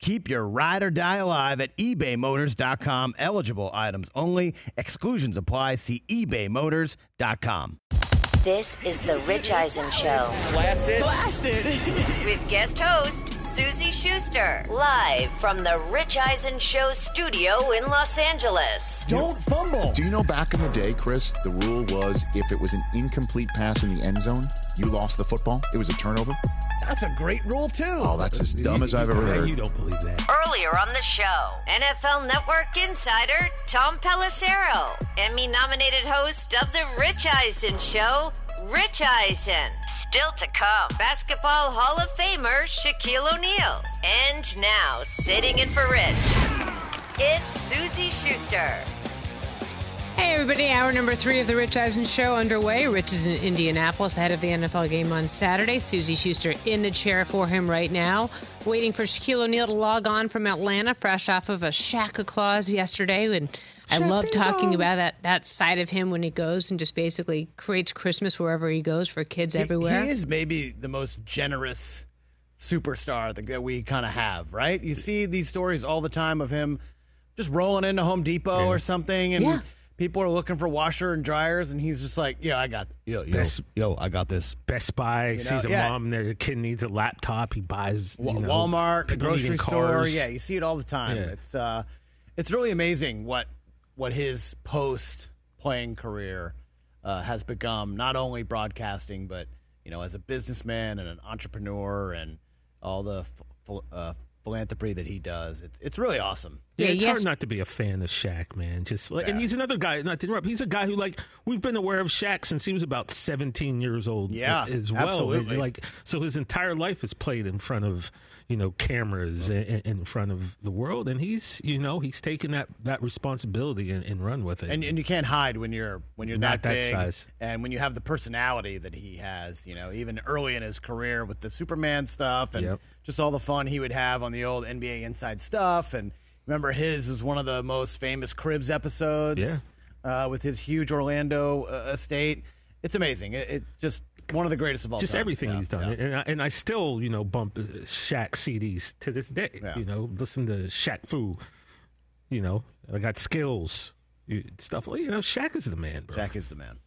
Keep your ride or die alive at ebaymotors.com. Eligible items only. Exclusions apply. See ebaymotors.com. This is the Rich Eisen Show. Blasted. Blasted. With guest host Suzy Shuster, live from the Rich Eisen Show studio in Los Angeles. Don't fumble. Do you know back in the day, Chris, the rule was if it was an incomplete pass in the end zone, you lost the football? It was a turnover? That's a great rule, too. Oh, that's as dumb as I've ever heard. You don't believe that. Earlier on the show, NFL Network insider Tom Pelissero, Emmy nominated host of The Rich Eisen Show, Rich Eisen. Still to come, Basketball Hall of Famer Shaquille O'Neal. And now, sitting in for Rich, it's Suzy Shuster. Hey, everybody. Hour number three of the Rich Eisen Show underway. Rich is in Indianapolis ahead of the NFL game on Saturday. Suzy Shuster in the chair for him right now, waiting for Shaquille O'Neal to log on from Atlanta, fresh off of a Shaq Claus yesterday. And I love talking about that, that side of him when he goes and just basically creates Christmas wherever he goes for kids He- everywhere. He is maybe the most generous superstar that, that we kind of have, right? You see these stories all the time of him just rolling into Home Depot or something, and Yeah. people are looking for washer and dryers, and he's just like, "Yeah, I got, yo, yo, Best- yo, I got this." Best Buy know, sees a yeah. mom, their kid needs a laptop. He buys Wa- you know, Walmart, the grocery store. Yeah, you see it all the time. Yeah. It's uh, it's really amazing what what his post playing career uh, has become. Not only broadcasting, but you know, as a businessman and an entrepreneur, and all the f- ph- uh, philanthropy that he does. It's it's really awesome. Yeah, Yeah, it's yes. hard not to be a fan of Shaq, man. Just like, and he's another guy. Not to interrupt, he's a guy who like we've been aware of Shaq since he was about seventeen years old. Yeah, as well. absolutely. Like, so his entire life is played in front of you know cameras and, in front of the world, and he's you know he's taken that that responsibility and, and run with it. And, and you can't hide when you're when you're Not that, that big, size. and when you have the personality that he has. You know, even early in his career with the Superman stuff and Yep. Just all the fun he would have on the old NBA Inside stuff. And remember, his is one of the most famous Cribs episodes. Yeah. uh, with his huge Orlando uh, estate. It's amazing. It, it just one of the greatest of all just time. everything Yeah, he's done, yeah. and I, and I still you know bump uh, Shaq CDs to this day. Yeah. You know, listen to Shaq Fu. You know, I got skills, stuff like you know. Shaq is the man, bro. Jack is the man.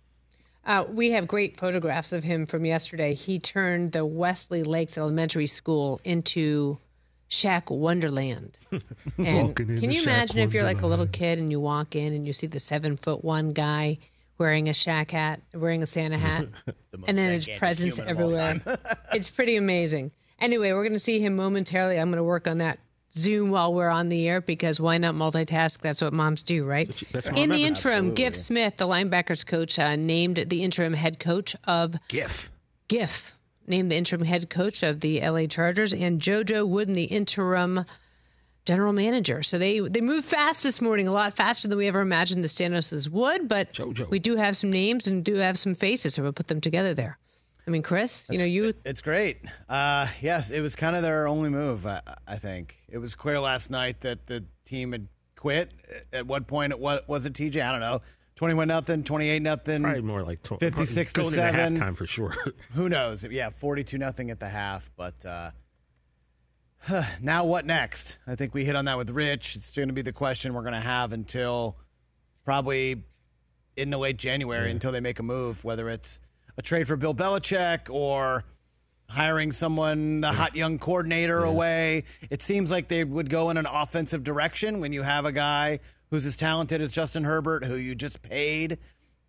Uh, we have great photographs of him from yesterday. He turned the Wesley Lakes Elementary School into Shaq Wonderland. And can you Shack imagine if you're like a little kid and you walk in and you see the seven foot one guy wearing a Shack hat, wearing a Santa hat, and then his gigantic presents human of all everywhere. it's pretty amazing. Anyway, we're going to see him momentarily. I'm going to work on that Zoom while we're on the air because why not multitask? That's what moms do, right? that's In the interim, Giff Smith, the linebackers coach, uh, named the interim head coach of GIF. GIF, named the interim head coach of the LA Chargers, and JoJo Wooden, the interim general manager. So they they moved fast this morning, a lot faster than we ever imagined the Spanoses would. But JoJo. we do have some names and do have some faces, so we'll put them together there. I mean, Chris, you know, you It's great. Uh, yes, it was kind of their only move. I, I think it was clear last night that the team had quit. At what point it was, was it TJ? I don't know. Twenty-one nothing, twenty-eight nothing. Probably more like tw- 56 to seven. into halftime for sure. Who knows? Yeah, forty-two nothing at the half. But uh, now what next? I think we hit on that with Rich. It's going to be the question we're going to have until probably in the late January until they make a move, whether it's a trade for Bill Belichick or hiring someone, the hot young coordinator away. It seems like they would go in an offensive direction when you have a guy who's as talented as Justin Herbert, who you just paid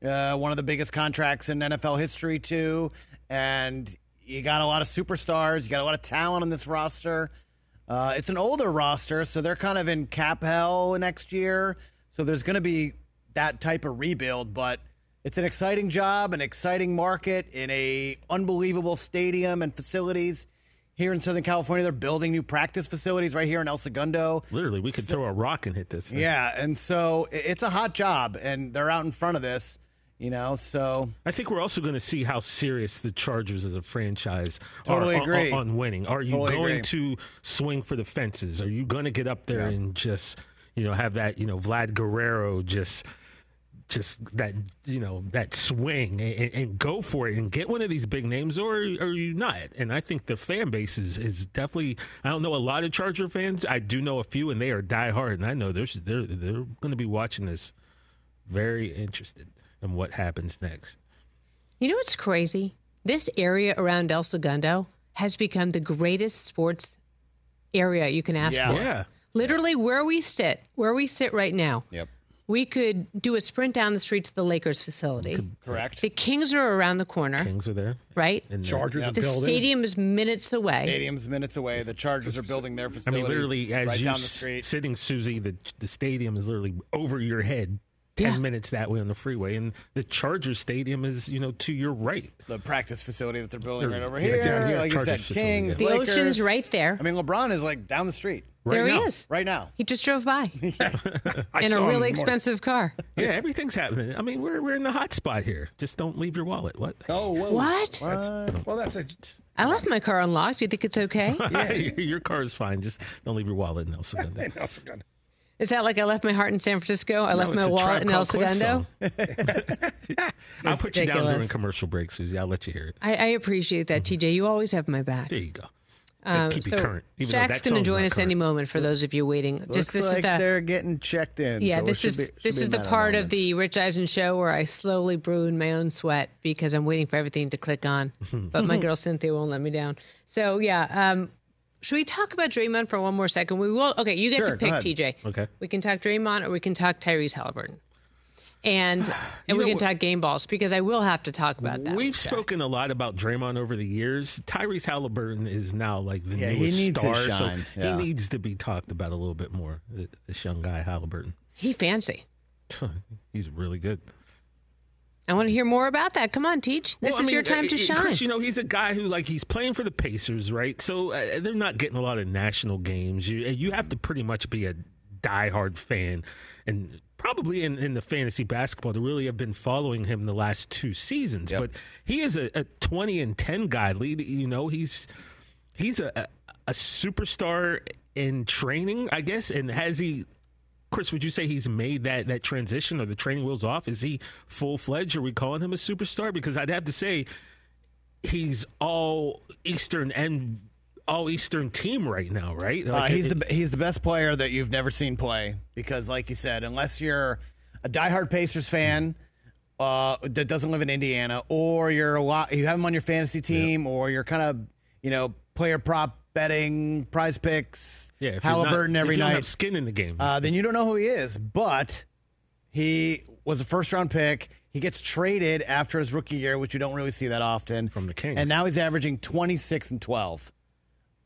uh, one of the biggest contracts in NFL history to, and you got a lot of superstars, you got a lot of talent on this roster. Uh, it's an older roster, so they're kind of in cap hell next year. So there's going to be that type of rebuild, but it's an exciting job, an exciting market in a unbelievable stadium and facilities here in Southern California. They're building new practice facilities right here in El Segundo. Literally, we could throw a rock and hit this. Thing. Yeah, and so it's a hot job, and they're out in front of this, you know. So I think we're also going to see how serious the Chargers as a franchise Totally are on- agree. On, winning. Are you Totally going agree. to swing for the fences? Are you going to get up there and just, you know, have that, you know, Vlad Guerrero just, just that, you know, that swing and, and go for it and get one of these big names, or are you not? And I think the fan base is, is definitely. I don't know a lot of Charger fans. I do know a few, and they are die hard and I know there's they're they're going to be watching this, very interested in what happens next. You know what's crazy? This area around El Segundo has become the greatest sports area you can ask Yeah. for. Yeah. Literally, where we sit, where we sit right now, Yep. We could do a sprint down the street to the Lakers facility. correct. The Kings are around the corner, Kings are there. right? And Chargers are The building. stadium is minutes away. Stadium's minutes away. The Chargers are building their facility. I facility. mean, literally, as right you down the s- street. sitting, Suzy, the the stadium is literally over your head. Ten Yeah. minutes that way on the freeway, and the Chargers Stadium is, you know, to your right. the practice facility that they're building There- right over yeah, here. down here, like you Chargers said, facility, Kings, The Lakers. ocean's right there. I mean, LeBron is like down the street Right there now. he is. right now. He just drove by I in a really in the morning. expensive car. Yeah, everything's happening. I mean, we're we're in the hot spot here. Just don't leave your wallet. What? Oh, whoa. What? That's, well, that's a. I left my car unlocked. Do you think it's okay? Yeah, your car is fine. Just don't leave your wallet in El Segundo. That's good. Is that like I left my heart in San Francisco? I left my wallet in El Segundo? I'll put you down during commercial break, Suzy. I'll let you hear it. I, I appreciate that, TJ. You always have my back. There you go. Um, keep you so current. Even Shaq's going to join not us any moment for those of you waiting. Looks Just this like is the they're getting checked in. yeah. so this is be- this is the matter of part of the Rich Eisen show where I slowly brew in my own sweat because I'm waiting for everything to click on. but my girl Cynthia won't let me down. So yeah. Um, should we talk about Draymond for one more second? We will. Okay, you get Sure, to pick. TJ. Okay. We can talk Draymond or we can talk Tyrese Halliburton. And and we know can what- talk game balls because I will have to talk about that. We've guy. spoken a lot about Draymond over the years. Tyrese Halliburton is now like the Yeah, he newest needs star, his so. Yeah. he needs to be talked about a little bit more. This young guy Halliburton, He fancy. he's really good. I want to hear more about that. Come on, teach. This Well, I is mean, your time uh, to uh, shine. Chris, you know, he's a guy who like he's playing for the Pacers, right? So uh, they're not getting a lot of national games. You you have to pretty much be a diehard fan, and probably in, in the fantasy basketball to really have been following him the last two seasons. But he is a, a twenty and ten guy. Lead, you know, he's he's a, a a superstar in training, I guess. And has he? Chris, would you say he's made that that transition or the training wheels off? Is he full fledged? Are we calling him a superstar? Because I'd have to say he's all Eastern and all Eastern team right now, right? Uh, he's it- the he's the best player that you've never seen play because, like you said, unless you're a diehard Pacers fan uh, that doesn't live in Indiana, or you're a lot, you have him on your fantasy team, or you're kind of you know player prop betting, prize picks, yeah, you're not- every you don't night. have skin in the game. uh, then you don't know who he is. But he was a first round pick. He gets traded after his rookie year, which you don't really see that often. From the Kings. And now he's averaging 26 and 12.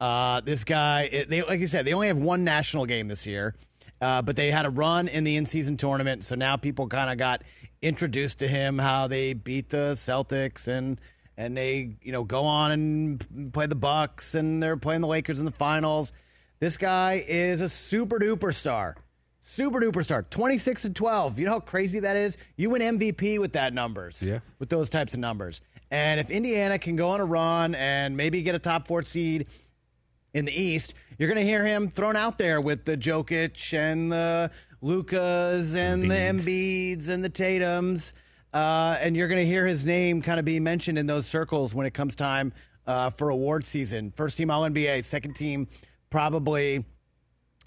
Uh, this guy, it- they, like you said, they only have one national game this year, uh, but they had a run in the in season tournament. So now people kind of got introduced to him, how they beat the Celtics and. And they, you know, go on and play the Bucks, and they're playing the Lakers in the finals. This guy is a super duper star. Super duper star. 26 and 12. You know how crazy that is? You win MVP with that numbers. Yeah. With those types of numbers. And if Indiana can go on a run and maybe get a top four seed in the East, you're going to hear him thrown out there with the Jokic and the Lukas and the Embiids and the Tatums. Uh, and you're going to hear his name kind of be mentioned in those circles when it comes time uh, for award season. First team All NBA, second team probably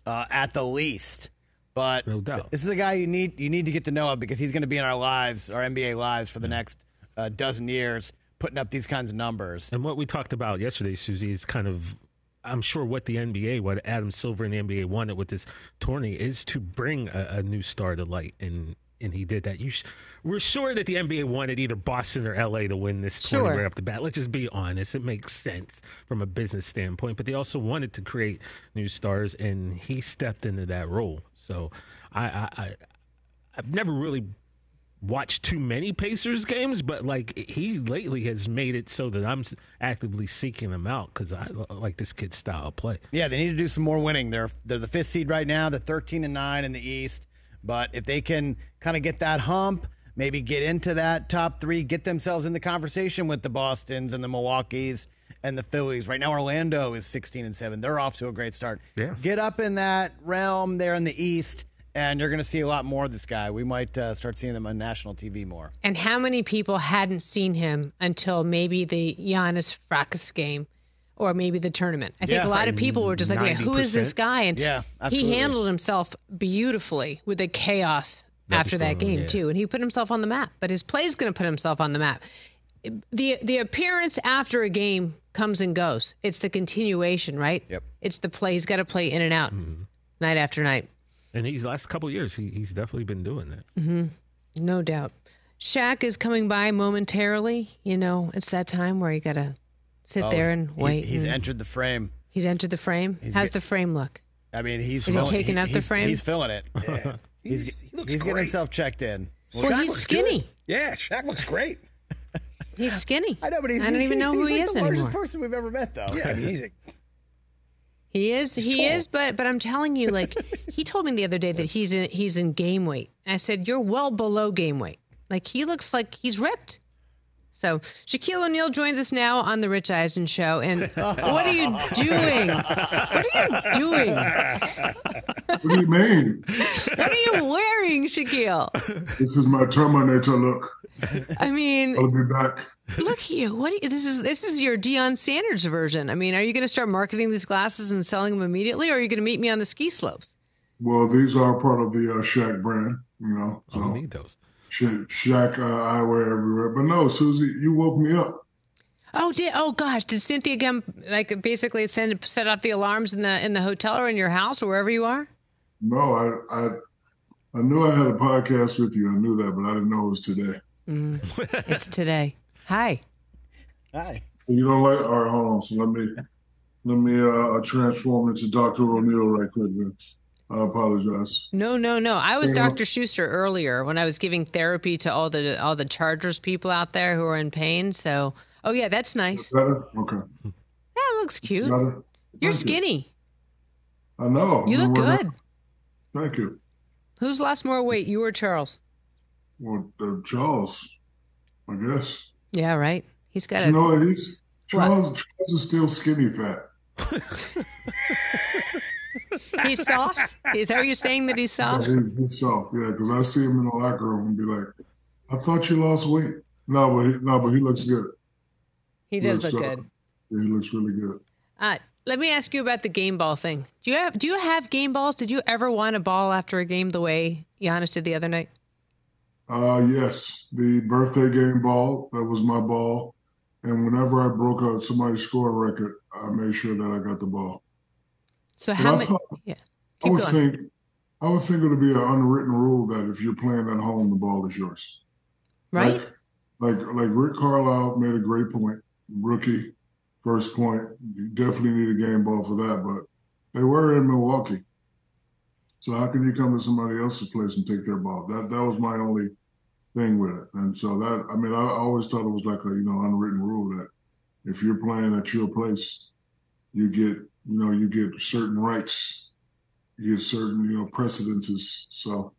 uh, at the least. But No doubt. this is a guy you need you need to get to know because he's going to be in our lives, our NBA lives for the next uh, dozen years, putting up these kinds of numbers. And what we talked about yesterday, Suzy, is kind of, I'm sure what the NBA, what Adam Silver and the NBA wanted with this tourney is to bring a, a new star to light, and and he did that. You, sh- we're sure that the NBA wanted either Boston or LA to win this tourney Sure. right off the bat. Let's just be honest; it makes sense from a business standpoint. But they also wanted to create new stars, and he stepped into that role. So I, I, I I've never really watch too many Pacers games, but like he lately has made it so that I'm actively seeking him out because I like this kid's style of play. Yeah, they need to do some more winning. They're they're the fifth seed right now. They're 13 and nine in the East, but if they can kind of get that hump, maybe get into that top three, get themselves in the conversation with the Boston's and the Milwaukee's and the Phillies. Right now, Orlando is 16 and seven. They're off to a great start. Yeah. get up in that realm there in the East. And you're going to see a lot more of this guy. We might uh, start seeing them on national TV more. And how many people hadn't seen him until maybe the Giannis Fracas game or maybe the tournament? I think Yeah. a lot of people were just like, "Wait, who is this guy? And Yeah, he handled himself beautifully with the chaos after that game, yeah. too. And he put himself on the map, but his play is going to put himself on the map. The, the appearance after a game comes and goes. It's the continuation, right? Yep. It's the play. He's got to play in and out night after night. And these last couple years, he, he's definitely been doing that. Mm-hmm. No doubt. Shaq is coming by momentarily. You know, it's that time where you got to sit there and Oh, He- wait. he's and- entered the frame. he's entered the frame. How's get- the frame look? I mean, he's Is he filling- taking out the he's- frame? He's filling it. He's, He's- he looks he's getting himself checked in. Well, Shaq he's skinny. good. Yeah, Shaq looks great. He's skinny. I know, but he's, I don't even he's- know who he's he like is the largest anymore. person we've ever met, though. Yeah, I mean, he's a, He is. he tall. is. But but I'm telling you, like he told me the other day that he's in he's in game weight. And I said you're well below game weight. Like he looks like he's ripped. So Shaquille O'Neal joins us now on the Rich Eisen show. And what are you doing? What are you doing? What do you mean? What are you wearing, Shaquille? This is my Terminator look. I mean, I'll be back. Look at you. What? Are you, this is this is your Deion Sanders version. I mean, are you going to start marketing these glasses and selling them immediately, or are you going to meet me on the ski slopes? Well, these are part of the uh, Shaq brand, you know. I don't need those. Sha- Shaq uh, eyewear everywhere. But no, Suzy, you woke me up. Oh, did oh gosh, did Cynthia come like basically send set off the alarms in the in the hotel or in your house or wherever you are? No, I, I, I knew I had a podcast with you. I knew that, but I didn't know it was today. It's today. Hi. Hi. You don't like? All right, hold on. So let me, let me uh, transform into Doctor O'Neal right quick. Then. I apologize. No, no, no. I was Dr. Shuster earlier when I was giving therapy to all the all the Chargers people out there who are in pain. So, oh yeah, that's nice. Better? Okay. That looks cute. Better? You're Thank you. skinny. I know. You look Well, good. Thank you. Who's lost more weight, you or Charles? Well, uh, Charles, I guess. Yeah, right. He's got You a. know what? He's What? Charles. Charles is still skinny fat. He's soft. Is what you're saying that he's soft? he, he's soft. Yeah, because I see him in the locker room and be like, "I thought you lost weight." No, but he, no, but he looks good. He does Looks, look good. Yeah, he looks really good. Uh, let me ask you about the game ball thing. Do you have do you have game balls? Did you ever want a ball after a game the way Giannis did the other night? Uh, yes, the birthday game ball that was my ball, and whenever I broke out somebody's score record, I made sure that I got the ball. So But how I many? Yeah, I keep would going. think, I would think it would be an unwritten rule that if you're playing at home, the ball is yours. right? Like, like, like Rick Carlisle made a great point. Rookie, first point. You definitely need a game ball for that. But they were in Milwaukee, so how can you come to somebody else's place and take their ball? That that was my only thing with it. And so that I mean, I always thought it was like a you know unwritten rule that if you're playing at your place, you get you know you get certain rights, you get certain you know precedences. So.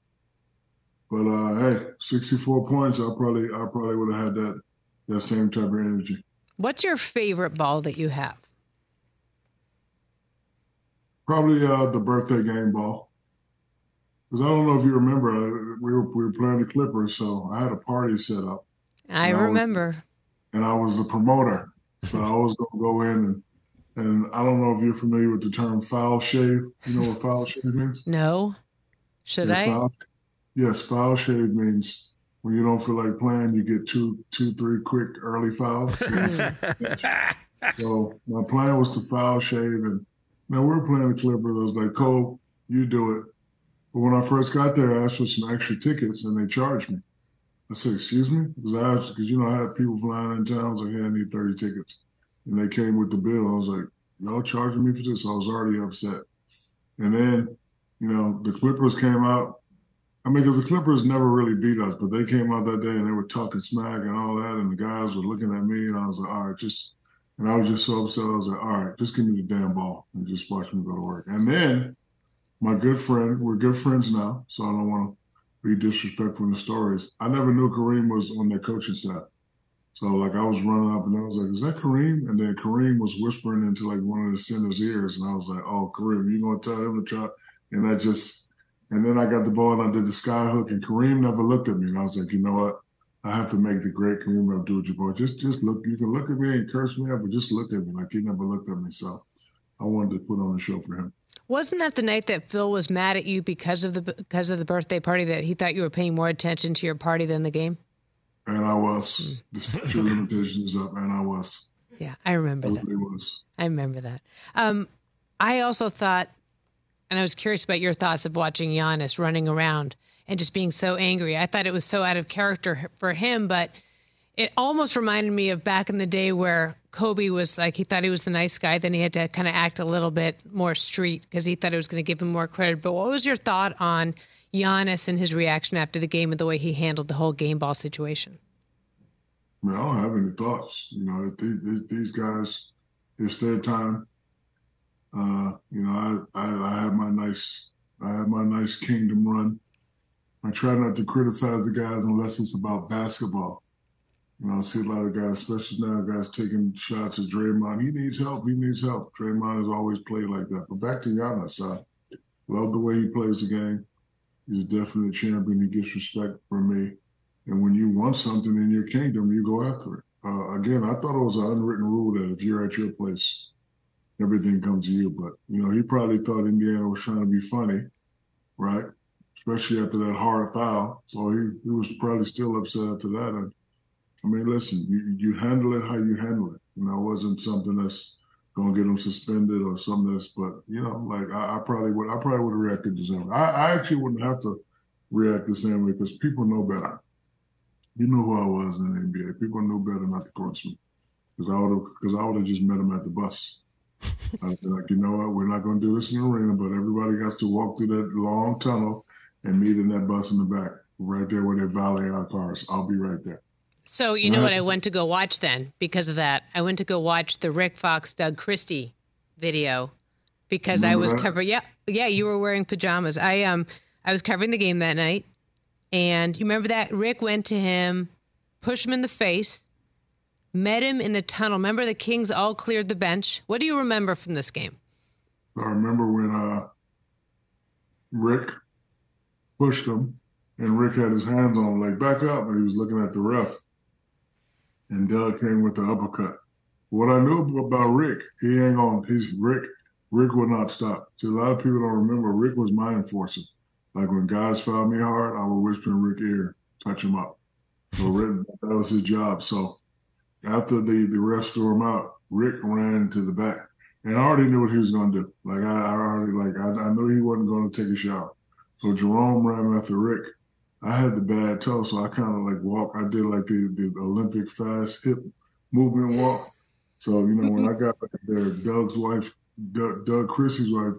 But uh, hey, 64 points. I probably I probably would have had that that same type of energy. What's your favorite ball that you have? Probably uh, the birthday game ball. Because I don't know if you remember, uh, we were we were playing the Clippers, so I had a party set up, I No, it's- remember. and I was the promoter. So I was going to go in and and I don't know if you're familiar with the term foul shave. You know what foul shave means? No, should Yeah, I? foul- yes, foul shave means when you don't feel like playing, you get two, two, three quick early fouls. so my plan was to foul shave, and now we're playing the Clippers. I was like, Cole, you do it. But when I first got there, I asked for some extra tickets, and they charged me. I said, "Excuse me," because I asked, because you know I had people flying in town. I was like, "Hey, I need thirty tickets," and they came with the bill. I was like, "Y'all charging me for this?" I was already upset. And then, you know, the Clippers came out. I mean, because the Clippers never really beat us, but they came out that day and they were talking smack and all that, and the guys were looking at me, and I was like, all right, just, and I was just so upset. I was like, all right, just give me the damn ball and just watch me go to work. And then my good friend, we're good friends now, so I don't want to be disrespectful in the stories. I never knew Kareem was on their coaching staff. So like I was running up and I was like, "Is that Kareem?" And then Kareem was whispering into like one of the center's ears, and I was like, "Oh, Kareem, you gonna tell him to try?" And I just, and then I got the ball and I did the sky hook, and Kareem never looked at me, and I was like, "You know what? I have to make the great Kareem Abdul-Jabbar. Just, just look. You can look at me and curse me out, but just look at me. Like he never looked at me. So I wanted to put on a show for him. Wasn't that the night that Phil was mad at you because of the because of the birthday party that he thought you were paying more attention to your party than the game? And I was. The statute is up, and I was. Yeah, I remember I that. really was. I remember that. Um, I also thought, and I was curious about your thoughts of watching Giannis running around and just being so angry. I thought it was so out of character for him, but it almost reminded me of back in the day where Kobe was like, he thought he was the nice guy, then he had to kind of act a little bit more street because he thought it was going to give him more credit. But what was your thought on Giannis and his reaction after the game and the way he handled the whole game ball situation? I, I don't have any thoughts. You know, these, these guys, it's their time. Uh, you know, I, I I have my nice I have my nice kingdom run. I try not to criticize the guys unless it's about basketball. You know, I see a lot of guys, especially now, guys taking shots at Draymond. He needs help. He needs help. Draymond has always played like that. But back to Giannis, I love the way he plays the game. He's a definite champion. He gets respect from me. And when you want something in your kingdom, you go after it. Uh, again, I thought it was an unwritten rule that if you're at your place, everything comes to you. But, you know, he probably thought Indiana was trying to be funny, right? Especially after that hard foul. So he, he was probably still upset after that. And, I mean, listen, you, you handle it how you handle it. You know, it wasn't something that's going to get him suspended or something that's, but, you know, like I, I probably would, I probably would have reacted the same way. I, I actually wouldn't have to react the same way because people know better. You know who I was in the NBA. People knew better not to coach me because I would have because I would have just met him at the bus. I'd be like, you know what, we're not going to do this in the arena, but everybody has to walk through that long tunnel and meet in that bus in the back, right there where they valet our cars. I'll be right there. So you know what I went to go watch then because of that. I went to go watch the Rick Fox Doug Christie video because I was covering. Yeah, yeah, you were wearing pajamas. I um I was covering the game that night, and you remember that Rick went to him, pushed him in the face, met him in the tunnel. Remember the Kings all cleared the bench. What do you remember from this game? I remember when uh, Rick pushed him, and Rick had his hands on him, like back up, and he was looking at the ref. And Doug came with the uppercut. What I knew about Rick, he ain't on. He's Rick. Rick would not stop. See, a lot of people don't remember. Rick was my enforcer. Like when guys fouled me hard, I would whisper in Rick's ear, touch him up. So Rick, that was his job. So after the the refs threw him out, Rick ran to the back. And I already knew what he was going to do. Like I, I already like I, I knew he wasn't going to take a shower. So Jerome ran after Rick. I had the bad toe, so I kind of like walk. I did like the the Olympic fast hip movement walk. So you know when I mm-hmm. got there, Doug's wife, Doug, Doug Christie's wife,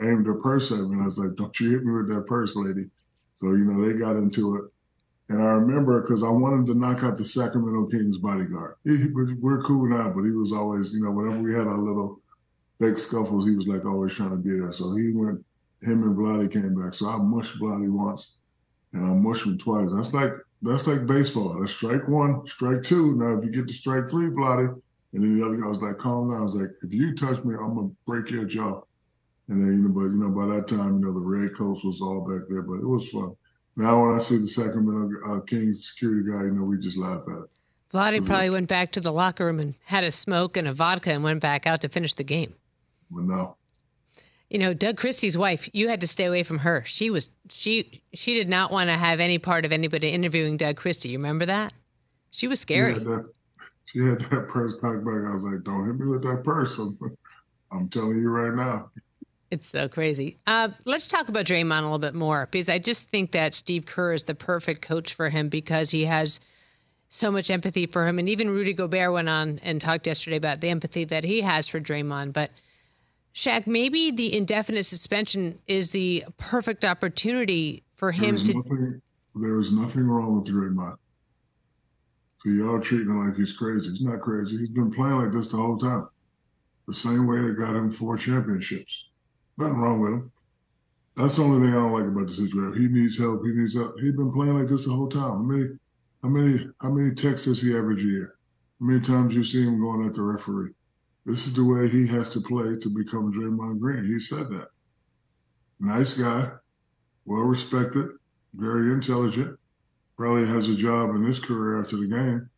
aimed her purse at me, and I was like, "Don't you hit me with that purse, lady." So you know they got into it. And I remember because I wanted to knock out the Sacramento Kings bodyguard. He, we're cool now, but he was always, you know, whenever we had our little fake scuffles, he was like always trying to be there. So he went, him and Vladdy came back. So I mushed Vladdy once and I mushed him twice. That's like that's like baseball. That's strike one, strike two. Now if you get to strike three, Vladdy, and then the other guy was like, calm down. I was like, if you touch me, I'm gonna break your jaw. And then, you know, but you know, by that time, you know, the red coats was all back there, but it was fun. Now when I see the Sacramento uh, Kings security guy, you know, we just laugh at it. Vladdy probably went back to the locker room and had a smoke and a vodka and went back out to finish the game. But no, You know, Doug Christie's wife, you had to stay away from her. She was she she did not want to have any part of anybody interviewing Doug Christie. You remember that? She was she had that, she had that purse cocked back. I was like, don't hit me with that purse. I'm, I'm telling you right now. It's so crazy. Uh, let's talk about Draymond a little bit more because I just think that Steve Kerr is the perfect coach for him because he has so much empathy for him. And even Rudy Gobert went on and talked yesterday about the empathy that he has for Draymond. But Shaq, maybe the indefinite suspension is the perfect opportunity for him There's to. nothing, there is nothing wrong with Draymond. So y'all treating him like he's crazy. He's not crazy. He's been playing like this the whole time. The same way that got him four championships. Nothing wrong with him. That's the only thing I don't like about the situation. He needs help. He needs help. He's been playing like this the whole time. How many, how many, how many techs does he average a year? How many times you see him going at the referee? This is the way he has to play to become Draymond Green. He said that. Nice guy, well respected, very intelligent. Probably has a job in his career after the game.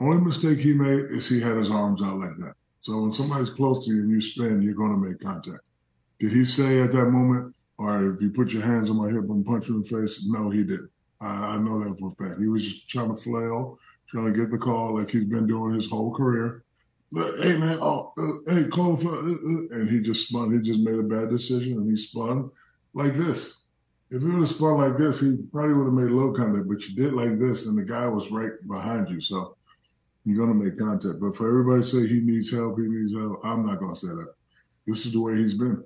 Only mistake he made is he had his arms out like that. So when somebody's close to you and you spin, you're going to make contact. Did he say at that moment, all right, if you put your hands on my hip and punch you in the face? No, he didn't. I, I know that for a fact. He was just trying to flail, trying to get the call like he's been doing his whole career. But, hey man, oh, uh, hey, call for, uh, uh, and he just spun. He just made a bad decision, and he spun like this. If he would have spun like this, he probably would have made low contact. But you did like this, and the guy was right behind you, so you're gonna make contact. But for everybody to say he needs help, he needs help, I'm not gonna say that. This is the way he's been.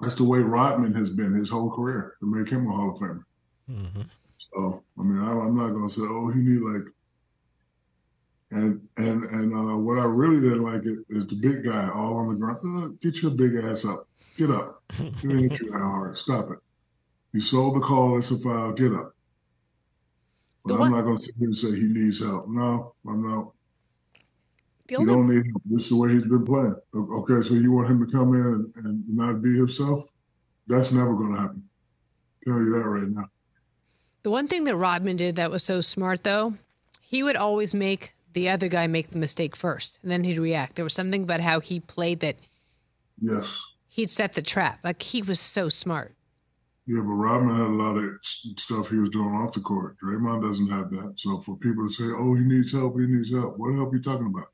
That's the way Rodman has been his whole career to make him a Hall of Famer. Mm-hmm. So I mean, I, I'm not gonna say, oh, he need like. And and and uh, what I really didn't like it is the big guy all on the ground. Uh, get your big ass up. Get up. It ain't hit you that hard. Stop it. You sold the call. It's a foul. Get up. But The I'm one- not gonna sit here and say he needs help. No, I'm not. The You only don't need help. This is the way he's been playing. Okay, so you want him to come in and, and not be himself? That's never gonna happen. Tell you that right now. The one thing that Rodman did that was so smart, though, he would always make the other guy make the mistake first, and then he'd react. There was something about how he played that Yes. he'd set the trap. Like he was so smart. Yeah, but Rodman had a lot of stuff he was doing off the court. Draymond doesn't have that. So for people to say, "Oh, he needs help," he needs help. What help are you talking about?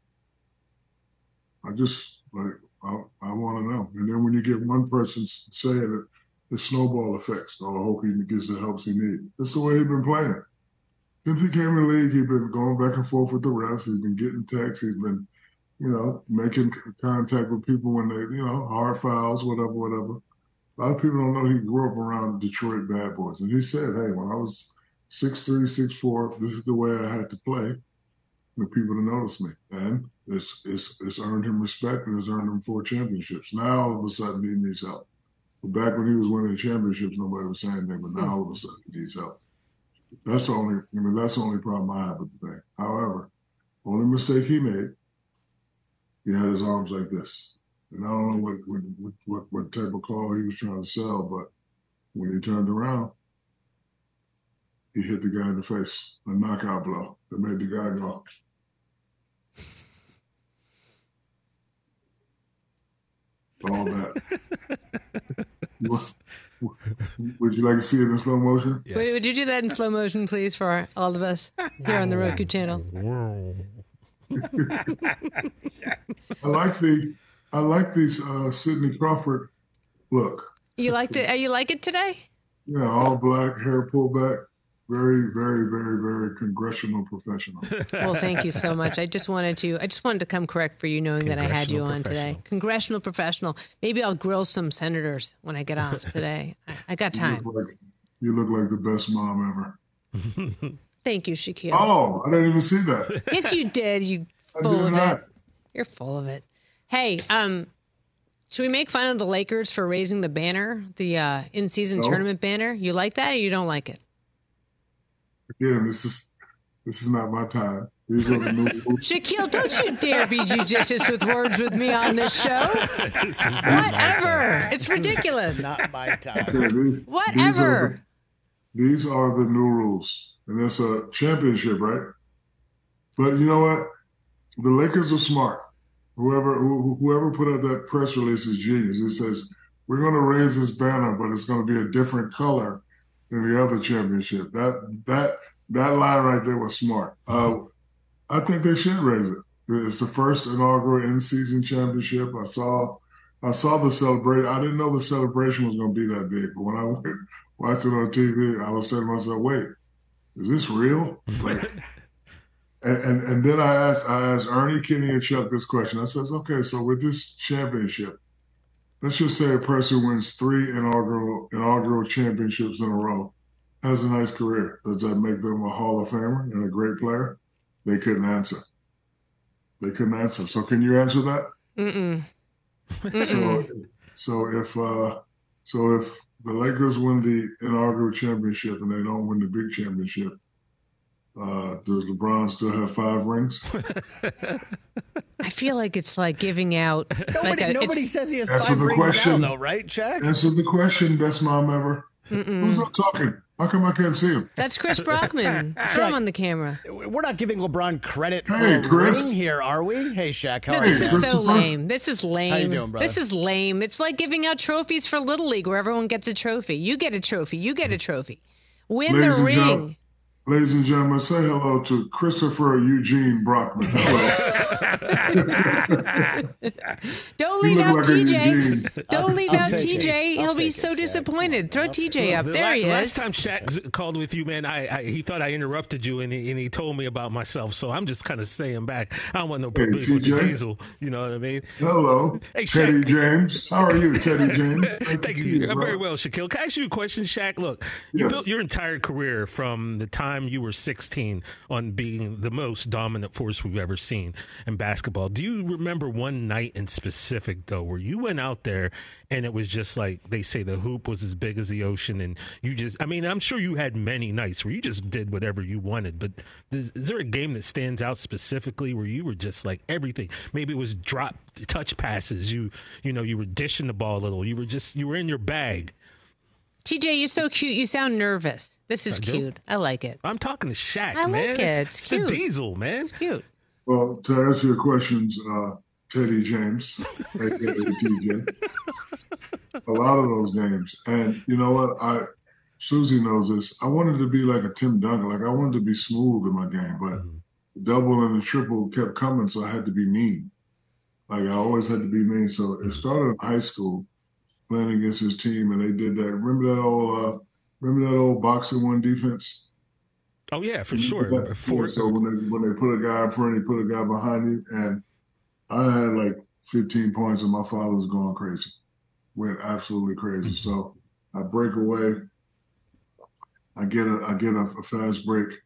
I just like I, I want to know. And then when you get one person saying it, the snowball effects. Oh, I hope he gets the help he needs. That's the way he's been playing. Since he came in the league, he's been going back and forth with the refs. He's been getting techs. He's been, you know, making contact with people when they, you know, hard fouls, whatever, whatever. A lot of people don't know he grew up around Detroit bad boys. And he said, hey, when I was 6'3", 6'4", this is the way I had to play for people to notice me. And it's, it's, it's earned him respect and it's earned him four championships. Now all of a sudden he needs help. But back when he was winning championships, nobody was saying anything. But now all of a sudden he needs help. That's the only, I mean, that's the only problem I have with the thing. However, only mistake he made, he had his arms like this. And I don't know what, what, what, what type of call he was trying to sell, but when he turned around, he hit the guy in the face, a knockout blow that made the guy go. All that. Would you like to see it in slow motion? Yes. Would, would you do that in slow motion, please, for all of us here on the Roku channel? I like the I like these uh Sidney Crawford look. You like the? You like it today? Yeah, all black, hair pulled back. Very, very, very, very congressional professional. Well, thank you so much. I just wanted to. I just wanted to come correct for you, knowing that I had you on today. Congressional professional. Maybe I'll grill some senators when I get off today. I, I got You time. look like you look like the best mom ever. Thank you, Shaquille. Oh, I didn't even see that. Yes, you did. You full did of not. it. You're full of it. Hey, um, should we make fun of the Lakers for raising the banner, the uh, in-season No. tournament banner? You like that, or you don't like it? Again, this is this is not my time. These are the new rules. Shaquille, don't you dare be judicious with words with me on this show. Whatever. It's ridiculous. Not my time. Okay, these- These are, Whatever. the, these are the new rules, and it's a championship, right? But you know what? The Lakers are smart. Whoever who, whoever put out that press release is genius. It says we're going to raise this banner, but it's going to be a different color than the other championship. That that that line right there was smart. Uh, I think they should raise it. It's the first inaugural in-season championship. I saw I saw the celebration. I didn't know the celebration was going to be that big, but when I went watched it on TV, I was saying to myself, "Wait, is this real?" Like, and, and and then I asked I asked Ernie, Kenny, and Chuck this question. I says, "Okay, so with this championship, let's just say a person wins three inaugural inaugural championships in a row. has a nice career. Does that make them a Hall of Famer and a great player? They couldn't answer. They couldn't answer. So can you answer that? Mm-mm. So, so if uh, so if the Lakers win the inaugural championship and they don't win the big championship, uh, does LeBron still have five rings? I feel like it's like giving out. Nobody, like a, nobody it's- says he has Answer five the rings question. now, though, right, Shaq? Answer the question, best mom ever. Who's not talking? How come I can't see him? That's Chris Brockman. Show him on the camera. We're not giving LeBron credit for Hey, a Chris. ring here, are we? Hey, Shaq, how No, are this you? is so lame. This is lame. How you doing, brother? This is lame. It's like giving out trophies for Little League where everyone gets a trophy. You get a trophy. You get a trophy. Win Ladies the and ring. Gentlemen. Ladies and gentlemen, say hello to Christopher Eugene Brockman. Hello. Don't leave out like TJ. Don't leave I'll out take it. TJ. I'll He'll be take so it, Shaq. disappointed. Throw TJ Well, up. the There la- he last is. time Shaq called with you, man, I, I he thought I interrupted you, and he, and he told me about myself. So I'm just kind of saying back. I don't want no Hey, with diesel. You know what I mean? Hello, Hey, Teddy Shaq. James. How are you, Teddy James? Thank see you. I'm very well, Shaquille. Can I ask you a question, Shaq? Look, you Yes. built your entire career from the time you were 16 on being the most dominant force we've ever seen in basketball. Do you remember one night in specific, though, where you went out there and it was just like they say the hoop was as big as the ocean and you just, I mean, I'm sure you had many nights where you just did whatever you wanted, but is, is there a game that stands out specifically where you were just like everything? Maybe it was drop touch passes. You, you know, you were dishing the ball a little. You were just, you were in your bag. TJ, you're so cute. You sound nervous. This is I do? cute. I like it. I'm talking to Shaq, I like man. it. It's, It's the cute. diesel, man. It's Cute. Well, to answer your questions, uh, Teddy James, aka TJ, a lot of those names. and you know what? I Suzy knows this. I wanted to be like a Tim Duncan, like I wanted to be smooth in my game, but the double and the triple kept coming, so I had to be mean. Like I always had to be mean. So it started in high school, playing against his team, and they did that. Remember that old, uh, remember that old boxing one defense? Oh yeah, for sure. For, so when they when they put a guy in front, they put a guy behind you, and I had like 15 points, and my father was going crazy, went absolutely crazy. Mm-hmm. So I break away, I get a I get a, a fast break,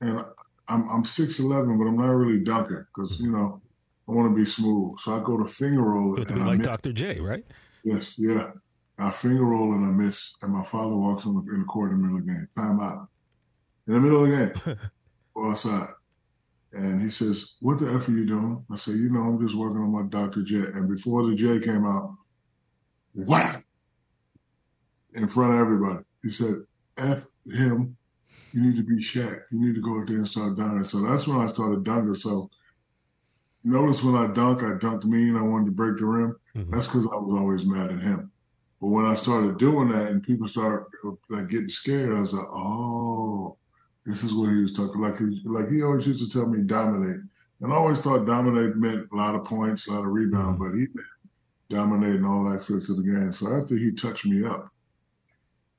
and I'm I'm six eleven, but I'm not really dunking because you know I want to be smooth. So I go to finger roll it, like. Dr. J, right? Yes, yeah. I finger roll and I miss, and my father walks in the, in the court in the middle of the game. Time out. In the middle of the game, go outside. And he says, What the F are you doing? I say, You know, I'm just working on my Dr. J. And before the J came out, whap! In front of everybody. He said, F him. You need to be Shaq. You need to go out there and start dunking. So that's when I started dunking. So notice when I dunk, I dunked mean. I wanted to break the rim. Mhm. That's because I was always mad at him. But when I started doing that and people started like getting scared, I was like, oh, this is what he was talking like. He, like he always used to tell me dominate, and I always thought dominate meant a lot of points, a lot of rebound, but he meant dominating all aspects of the game. So after he touched me up,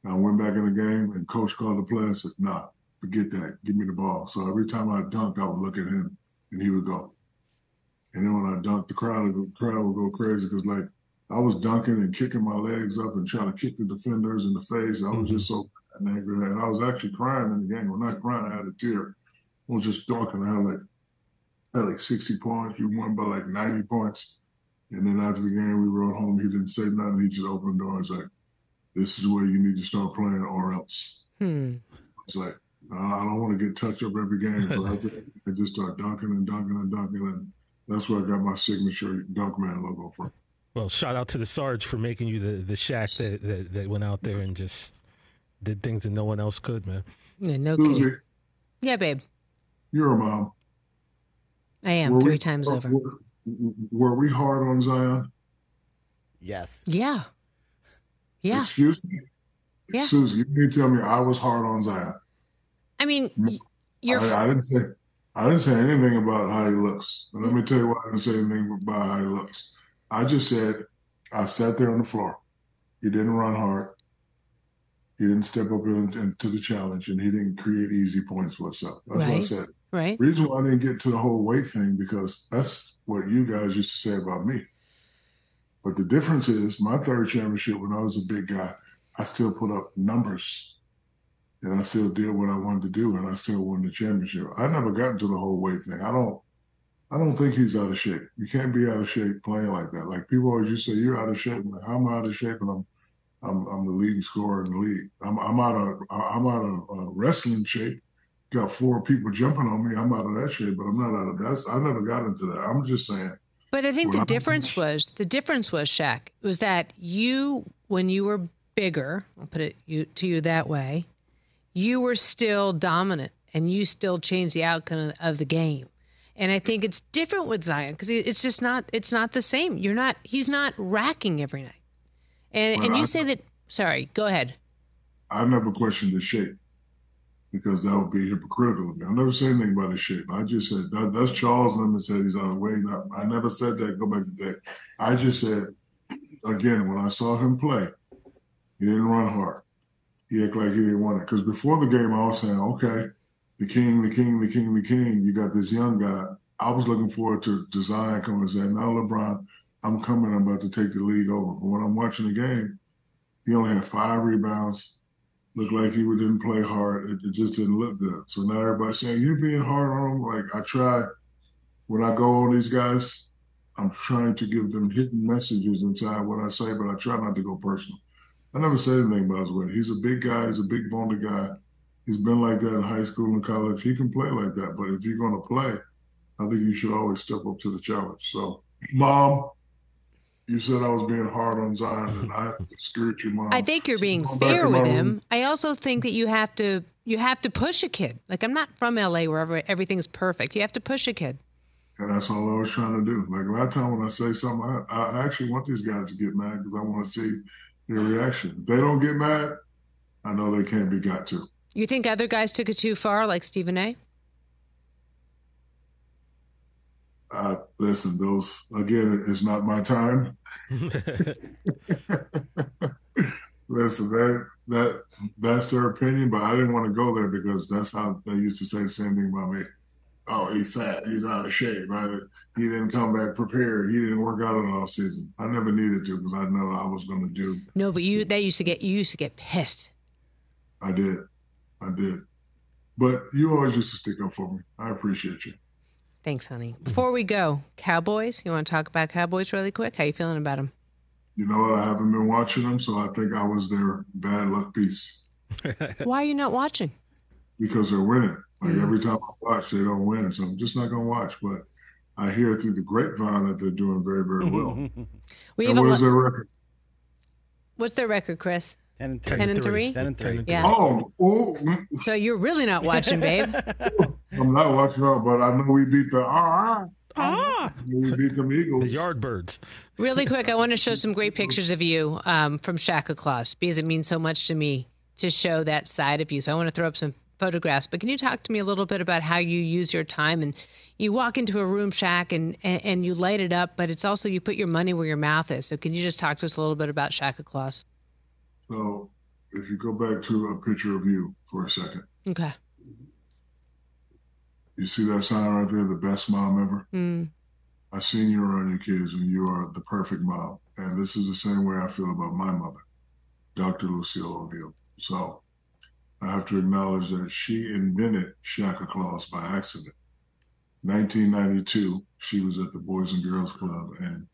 I went back in the game, and coach called the play and said, "Nah, forget that. Give me the ball." So every time I dunked, I would look at him, and he would go. And then when I dunked, the crowd, the crowd would go crazy because like I was dunking and kicking my legs up and trying to kick the defenders in the face. I was just so angry and I was actually crying in the game. When I crying, I had a tear. I was just dunking. I had like I had like 60 points. You won by like 90 points. And then after the game, we rode home. He didn't say nothing. He just opened the door. He's like, "This is where you need to start playing, or else." Hmm. It's like I don't want to get touched up every game. So I, I just start dunking and dunking and dunking, and that's where I got my signature Dunkman logo from. Well, shout out to the Sarge for making you the, the Shaq that, that, that went out there and just did things that no one else could, man. Yeah, no kidding. Suzy, Yeah, babe. you're a mom. I am Were three we- times over. Were, were we hard on Zion? Yes. Yeah. Yeah. Excuse me? Yeah. Suzy, you need to tell me I was hard on Zion. I mean, you're. I, I didn't say I didn't say anything about how he looks. And let me tell you why I didn't say anything about how he looks. I just said I sat there on the floor. He didn't run hard. He didn't step up into the challenge, and he didn't create easy points for himself. That's what I said. right. Reason why I didn't get to the whole weight thing because that's what you guys used to say about me. But the difference is my third championship when I was a big guy, I still put up numbers. And I still did what I wanted to do, and I still won the championship. I never got into the whole weight thing. I don't. I don't think he's out of shape. You can't be out of shape playing like that. Like people always used to say, "You're out of shape." Like, I'm out of shape, and I'm, I'm, I'm the leading scorer in the league. I'm, I'm out of, I'm out of uh, wrestling shape. Got four people jumping on me. I'm out of that shape, but I'm not out of that. I never got into that. I'm just saying. But I think the difference was the difference was Shaq was that you when you were bigger, I'll put it you, to you that way, you were still dominant and you still changed the outcome of the game. And I think it's different with Zion because it's just not it's not the same. You're not he's not racking every night. And Well, and you I- say that sorry, go ahead. I never questioned his shape because that would be hypocritical of me. I never said anything about his shape. I just said that, that's Charles Lemon said he's out of weight. I, I never said that. Go back to that. I just said again when I saw him play, he didn't run hard. He acted like he didn't want it. Because before the game, I was saying, okay, the king, the king, the king, the king. You got this young guy. I was looking forward to, to Zion coming and saying, now LeBron, I'm coming. I'm about to take the league over. But when I'm watching the game, he only had five rebounds looked like he didn't play hard. It, it just didn't look good. So now everybody's saying you're being hard on him. Like I try when I go on these guys, I'm trying to give them hidden messages inside what I say, but I try not to go personal. I never said anything about his weight. He's a big guy. He's a big boned guy. He's been like that in high school and college. He can play like that. But if you're going to play, I think you should always step up to the challenge. So, mom, you said I was being hard on Zion, and I to your mom. I think you're So being fair with room- him. I also think that you have to you have to push a kid. Like I'm not from LA where every- everything's perfect. You have to push a kid. And that's all I was trying to do. Like a lot of time when I say something, I, I actually want these guys to get mad because I want to see their reaction. If they don't get mad, I know they can't be got to. You think other guys took it too far, like Stephen A? Uh, listen, those again, it's not my time. listen, that that that's their opinion, but I didn't want to go there because that's how they used to say the same thing about me. Oh, he's fat. He's out of shape. I, he didn't come back prepared. He didn't work out in the off season. I never needed to because I know I was going to do. No, but you that used to get you used to get pissed. I did. I did. But you always used to stick up for me. I appreciate you. Thanks, honey. Before we go, Cowboys. You want to talk about Cowboys really quick? How you feeling about them? You know? I haven't been watching them, so I think I was their bad luck piece Why are you not watching? because they're winning. Like mm. every time I watch, they don't win. So I'm just not going to watch. But I hear through the grapevine that they're doing very, very well. We and a what is lo- their record? What's their record, Chris? 10 and 3. 10 and three? 10 and 3. Yeah. Oh, oh, mm, So you're really not watching, babe. I'm not watching out, but I know we beat the ah, Ah, we beat them Eagles. the Yardbirds. Really quick, I want to show some great pictures of you um, from Shaq-a-Claus because it means so much to me to show that side of you. So I want to throw up some photographs. But can you talk to me a little bit about how you use your time and you walk into a room, Shaq and, and, and you light it up, but it's also you put your money where your mouth is. So can you just talk to us a little bit about Shaq-a-Claus? So if you go back to a picture of you for a second, Okay. you see that sign right there, the best mom ever? Mm. I seen you around your kids, and you are the perfect mom. And this is the same way I feel about my mother, Dr. Lucille O'Neal. So I have to acknowledge that she invented Shaq-a-Claus by accident. 1992, she was at the Boys and Girls Club, and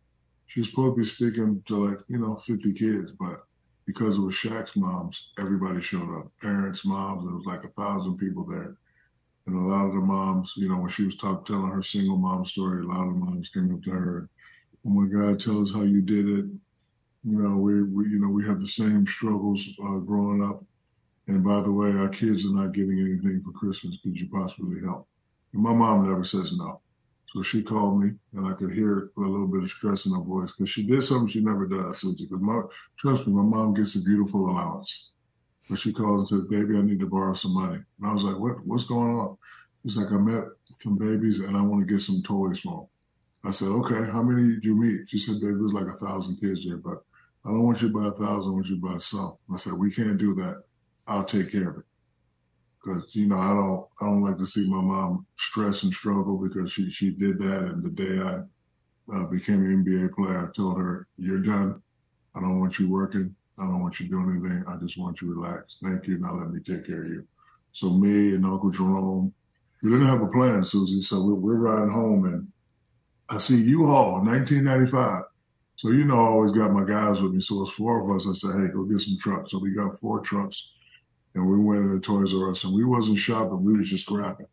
she was supposed to be speaking to like, you know, 50 kids, but because it was Shaq's moms, everybody showed up. Parents, moms, there was like a thousand people there. And a lot of the moms, you know, when she was talking, telling her single mom story, a lot of the moms came up to her, "Oh my God, tell us how you did it." You know, we, we you know, we have the same struggles uh, growing up. And by the way, our kids are not getting anything for Christmas. Could you possibly help? And my mom never says no. So she called me, and I could hear a little bit of stress in her voice because she did something she never does. Because my, trust me, my mom gets a beautiful allowance. But she calls and says, "Baby, I need to borrow some money." And I was like, "What? What's going on?" She's like, "I met some babies and I want to get some toys for them." I said, "Okay, how many did you meet?" She said, "Baby, it was like a thousand kids there, but I don't want you to buy a thousand. I want you to buy some." I said, "We can't do that. I'll take care of it." Because you know, I don't, I don't like to see my mom stress and struggle because she she did that. And the day I uh, became an NBA player, I told her, "You're done. I don't want you working. I don't want you to do anything. I just want you to relax. Thank you. Now let me take care of you. So me and Uncle Jerome, we didn't have a plan, Suzy. So we're, we're riding home and I see U-Haul, 1995. So you know, I always got my guys with me. So it's four of us. I said, hey, go get some trucks. So we got four trucks, and we went into Toys R Us, and we wasn't shopping. We was just grabbing.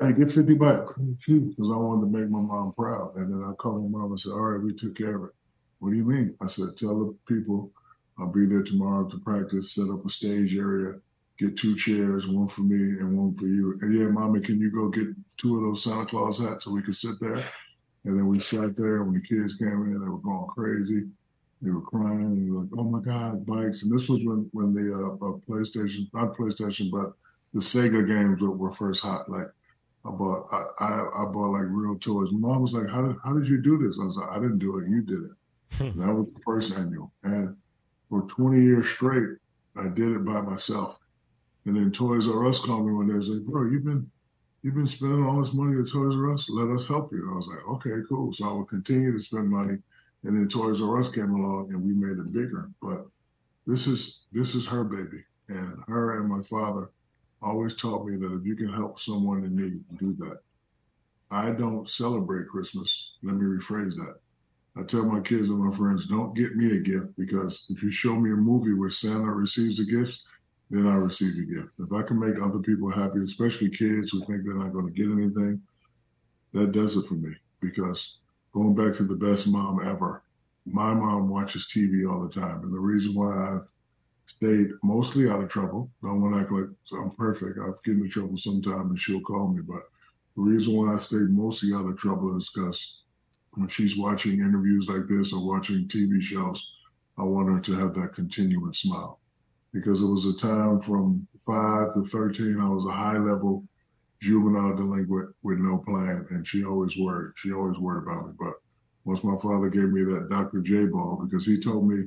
Hey, get 50 bucks because I wanted to make my mom proud. And then I called my mom and said, all right, we took care of it. What do you mean? I said, tell the people I'll be there tomorrow to practice, set up a stage area, get two chairs, one for me and one for you. And yeah, mommy, can you go get two of those Santa Claus hats so we could sit there? And then we sat there. And When the kids came in, they were going crazy. They were crying. And like, "Oh my God, bikes!" And this was when when the uh, uh, PlayStation, not PlayStation, but the Sega games were, were first hot. Like I bought, I, I, I bought like real toys. Mom was like, "How did how did you do this?" I was like, "I didn't do it. You did it." Hmm. that was the first annual, and for 20 years straight, I did it by myself. And then Toys R Us called me one day and said, "Bro, you've been you've been spending all this money at Toys R Us. Let us help you." And I was like, "Okay, cool." So I will continue to spend money. And then Toys R Us came along and we made it bigger. But this is this is her baby, and her and my father always taught me that if you can help someone in need, do that. I don't celebrate Christmas. Let me rephrase that. I tell my kids and my friends, don't get me a gift because if you show me a movie where Santa receives the gifts, then I receive a gift. If I can make other people happy, especially kids who think they're not going to get anything, that does it for me. Because going back to the best mom ever, my mom watches TV all the time. And the reason why I've stayed mostly out of trouble, don't want to act like I'm perfect. I've get into trouble sometime and she'll call me. But the reason why I stayed mostly out of trouble is because when she's watching interviews like this or watching TV shows, I want her to have that continuous smile because it was a time from five to 13, I was a high level juvenile delinquent with no plan. And she always worried. She always worried about me. But once my father gave me that Dr. J ball, because he told me,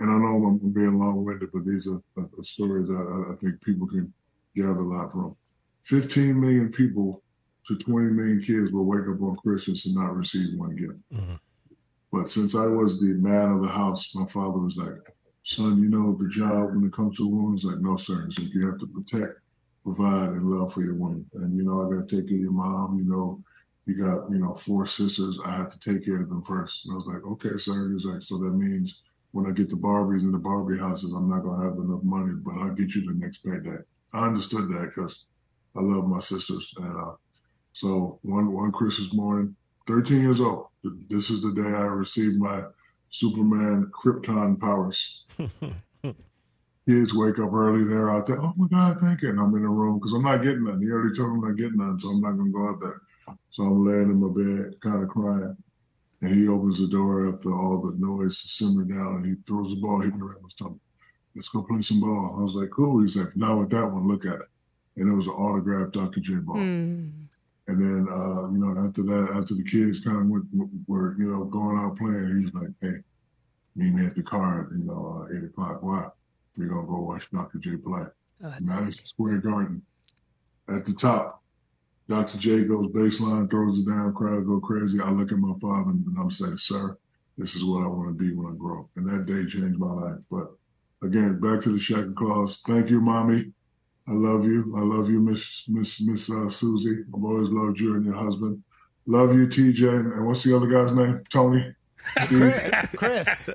and I know I'm being long winded, but these are, are stories that I think people can gather a lot from. 15 million people to 20 million kids will wake up on Christmas and not receive one gift. Mm-hmm. But since I was the man of the house, my father was like, son, you know, the job when it comes to women is like, no, sir. It's like you have to protect, provide, and love for your woman. And, you know, I got to take care of your mom. You know, you got, you know, four sisters. I have to take care of them first. And I was like, okay, sir. He's like, so that means when I get the Barbies and the Barbie houses, I'm not going to have enough money, but I'll get you the next payday. I understood that because I love my sisters. And uh, so one, one Christmas morning, 13 years old, this is the day I received my Superman Krypton powers. Kids wake up early. They're out there. Oh my God, thank you. And I'm in the room because I'm not getting none. He already told me I'm not getting none, so I'm not going to go out there. So I'm laying in my bed, kind of crying. And he opens the door after all the noise simmered down and he throws the ball, hit me right in the stomach. Let's go play some ball. I was like, cool. He's like, now with that one, look at it. And it was an autographed Dr. J ball. Mm. And then, uh, you know, after that, after the kids kind of went, were, you know, going out playing, he's like, hey, meet me at the car you know, uh, 8 o'clock. Why? We're going to go watch Dr. J play. Oh, Madison Square Garden. At the top, Dr. J goes baseline, throws it down, crowd go crazy. I look at my father and I'm saying, sir, this is what I want to be when I grow up. And that day changed my life. But again, back to the Santa Claus. Thank you, mommy. I love you. I love you, Miss Miss Miss uh, Suzy. I've always loved you and your husband. Love you, TJ. And what's the other guy's name? Tony. Chris. Chris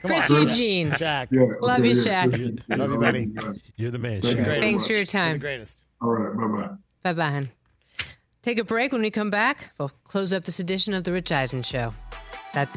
Chris Eugene. Jack. Yeah, love okay, you, Shaq. Yeah, love you, buddy. You're the man, Thank Shaq. Thanks for your time. You're the greatest. All right. Bye bye. Bye bye. Take a break. When we come back, we'll close up this edition of The Rich Eisen Show. That's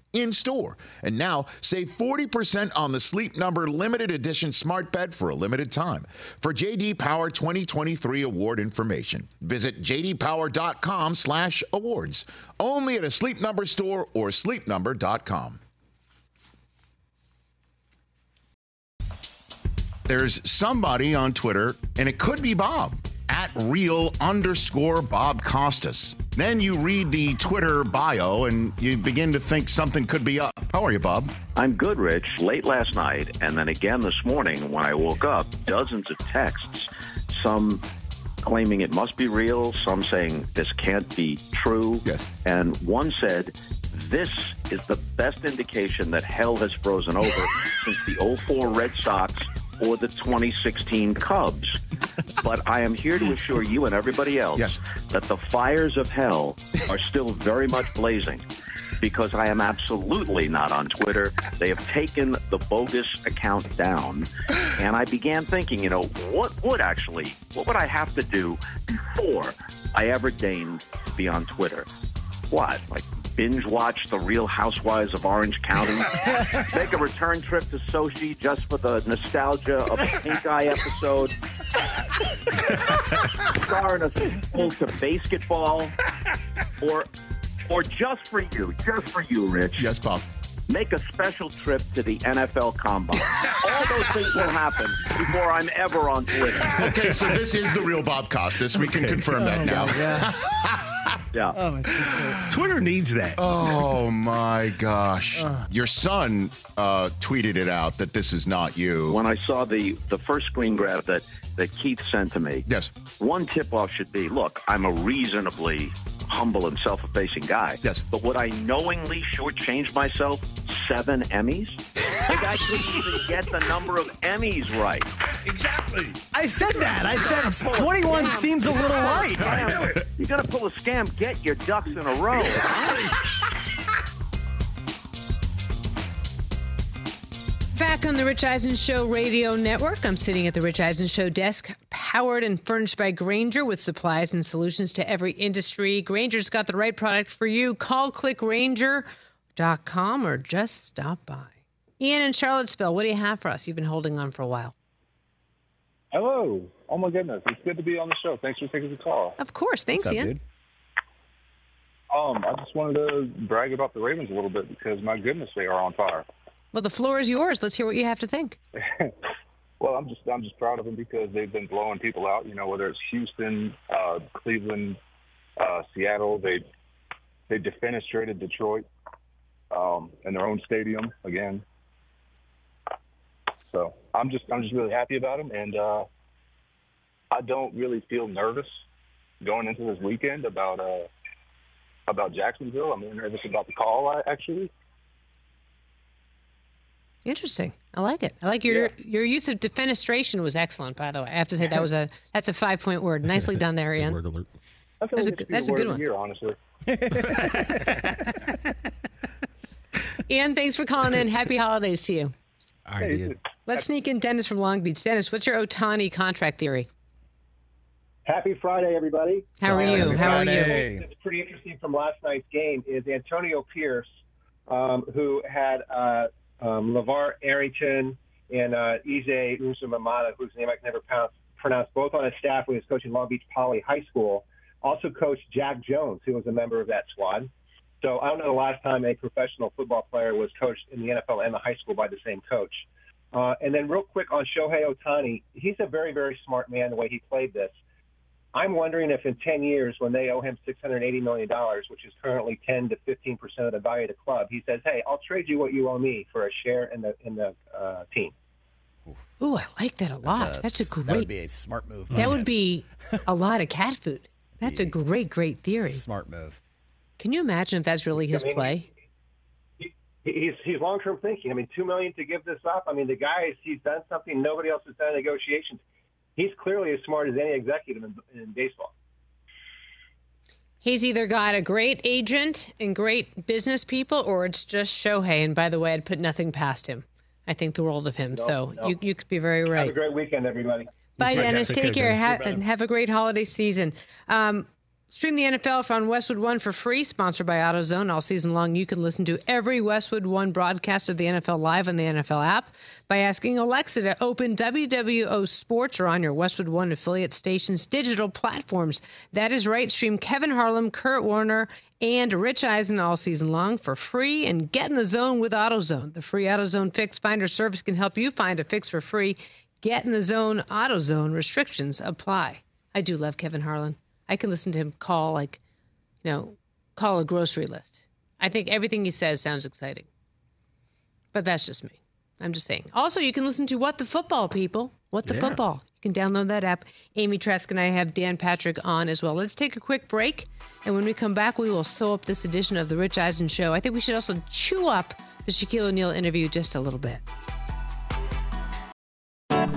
in store. And now save 40% on the Sleep Number limited edition smart bed for a limited time. For JD Power 2023 award information, visit jdpower.com/awards. Only at a Sleep Number store or sleepnumber.com. There's somebody on Twitter, and it could be Bob at real underscore Bob Costas. Then you read the Twitter bio and you begin to think something could be up. How are you, Bob? I'm good, Rich. Late last night and then again this morning when I woke up, dozens of texts, some claiming it must be real, some saying this can't be true. Yes. And one said, this is the best indication that hell has frozen over since the 04 Red Sox or the 2016 Cubs. But I am here to assure you and everybody else Yes. that the fires of hell are still very much blazing because I am absolutely not on Twitter. They have taken the bogus account down. And I began thinking, you know, what would actually, what would I have to do before I ever deigned to be on Twitter? What? Like binge watch The Real Housewives of Orange County? Make a return trip to Sochi just for the nostalgia of a pink eye episode? Star in a sequel to BASEketball? Or or just for you, just for you, Rich, Yes, Bob. Make a special trip to the NFL Combine. All those things will happen before I'm ever on Twitter. Okay, so this is the real Bob Costas. We can confirm that now. Yeah. Yeah. Twitter needs that. Oh my gosh. Your son uh, tweeted it out that this is not you. When I saw the the first screen grab that that Keith sent to me, Yes. one tip off should be look, I'm a reasonably humble and self effacing guy. Yes. But would I knowingly shortchange myself seven Emmys? like I couldn't even get the number of Emmys right. Exactly. I said that. I said 21 seems a little light. You're gonna pull a scam, get your ducks in a row. Back on the Rich Eisen Show radio network, I'm sitting at the Rich Eisen Show desk, powered and furnished by Grainger with supplies and solutions to every industry. Grainger's got the right product for you. Call clickgrainger.com or just stop by. Ian in Charlottesville, what do you have for us? You've been holding on for a while. Hello. Oh my goodness, it's good to be on the show. Thanks for taking the call. Of course. Thanks, up, Ian. dude? Um, I just wanted to brag about the Ravens a little bit because my goodness, they are on fire. Well, the floor is yours. Let's hear what you have to think. Well, I'm just I'm just proud of them because they've been blowing people out. You know, whether it's Houston, uh, Cleveland, uh, Seattle, they they defenestrated Detroit um, in their own stadium again. So I'm just I'm just really happy about them, and uh, I don't really feel nervous going into this weekend about uh, about Jacksonville. I'm nervous about the call, actually. Interesting. I like it. I like your your use of defenestration was excellent. By the way, I have to say that was a that's a five point word. Nicely done there, Ian. Word alert. I That's a good- that's a good one. the Year, honestly. Ian, thanks for calling in. Happy holidays to you. All right, Ian. Let's sneak in Dennis from Long Beach. Dennis, what's your Ohtani contract theory? Happy Friday, everybody. How are you? How are you? It's pretty interesting from last night's game is Antonio Pierce, um, who had uh, um, LaVar Arrington and uh, Eze Uzumamata, whose name I can never pronounce, pronounce, both on his staff when he was coaching Long Beach Poly High School. Also coached Jack Jones, who was a member of that squad. So I don't know the last time a professional football player was coached in the NFL and the high school by the same coach. Uh, and then real quick on Shohei Ohtani, he's a very, very smart man the way he played this. I'm wondering if in 10 years, when they owe him $680 million, which is currently 10 to 15 percent of the value of the club, he says, "Hey, I'll trade you what you owe me for a share in the in the uh, team." Ooh, I like that a lot. Uh, That's a great. That would be a smart move. that would be a lot of cat food. That's a great, great theory. smart move. Can you imagine if that's really his I mean, play? He, he's he's long term thinking. I mean, two million to give this up. I mean, the guy he's done something nobody else has done in negotiations. He's clearly as smart as any executive in, in baseball. He's either got a great agent and great business people, or it's just Shohei. And by the way, I'd put nothing past him. I think the world of him. No, so no. you, you could be very right. Have a great weekend, everybody. Bye, Take Dennis. Take care. Dennis. Ha- and have a great holiday season. Um, stream the NFL on Westwood One for free, sponsored by AutoZone. All season long, you can listen to every Westwood One broadcast of the NFL live on the NFL app by asking Alexa to open WWO Sports or on your Westwood One affiliate station's digital platforms. That is right. Stream Kevin Harlan, Kurt Warner, and Rich Eisen all season long for free and get in the zone with AutoZone. The free AutoZone Fix Finder service can help you find a fix for free. Get in the zone, AutoZone. Restrictions apply. I do love Kevin Harlan. I can listen to him call, like, you know, call a grocery list. I think everything he says sounds exciting. But that's just me. I'm just saying. Also, you can listen to What the Football, people. What the Yeah. Football. You can download that app. Amy Trask and I have Dan Patrick on as well. Let's take a quick break. And when we come back, we will sew up this edition of The Rich Eisen Show. I think we should also chew up the Shaquille O'Neal interview just a little bit.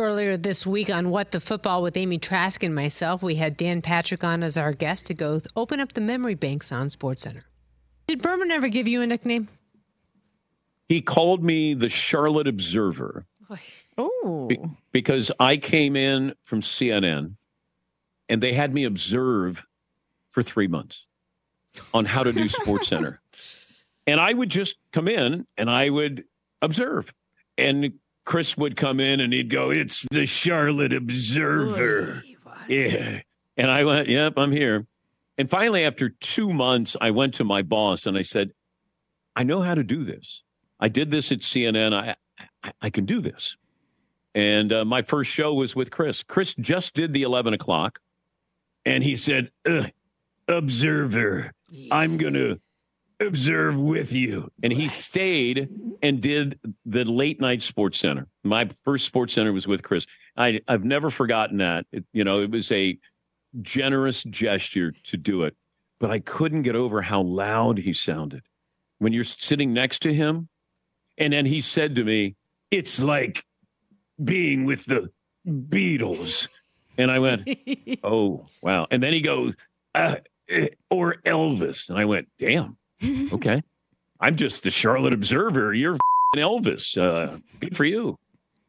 Earlier this week on What the Football with Amy Trask and myself, we had Dan Patrick on as our guest to go th- open up the memory banks on SportsCenter. Did Berman ever give you a nickname? He called me the Charlotte Observer Oh. be- because I came in from CNN and they had me observe for three months on how to do Sports Center. And I would just come in and I would observe. And Chris would come in and he'd go, It's the Charlotte Observer. Yeah. And I went, Yep, I'm here. And finally, after two months, I went to my boss and I said, I know how to do this. I did this at CNN. I, I, I can do this. And uh, my first show was with Chris. Chris just did the 11 o'clock. And he said, Observer, I'm going to observe with you. And he stayed and did the late night sports center. My first sports center was with Chris. I, I've never forgotten that. It, you know, it was a generous gesture to do it, but I couldn't get over how loud he sounded when you're sitting next to him. And then he said to me, It's like being with the Beatles. And I went, Oh, wow. And then he goes, uh, eh, Or Elvis. And I went, Damn. Okay. I'm just the Charlotte Observer. You're f***ing Elvis. Uh, good for you.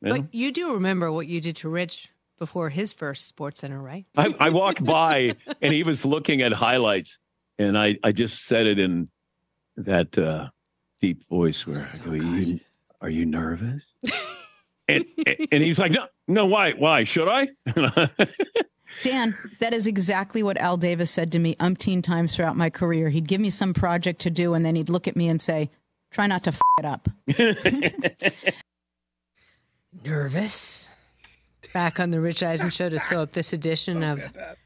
You know? But you do remember what you did to Rich before his first Sports Center, right? I, I walked by and he was looking at highlights, and I, I just said it in that uh, deep voice where I go, are you, are you nervous? and and he's like, no, no, why, why should I? Dan, that is exactly what Al Davis said to me umpteen times throughout my career. He'd give me some project to do, and then he'd look at me and say, "Try not to f- it up." Nervous. Back on the Rich Eisen Show to sew up this edition of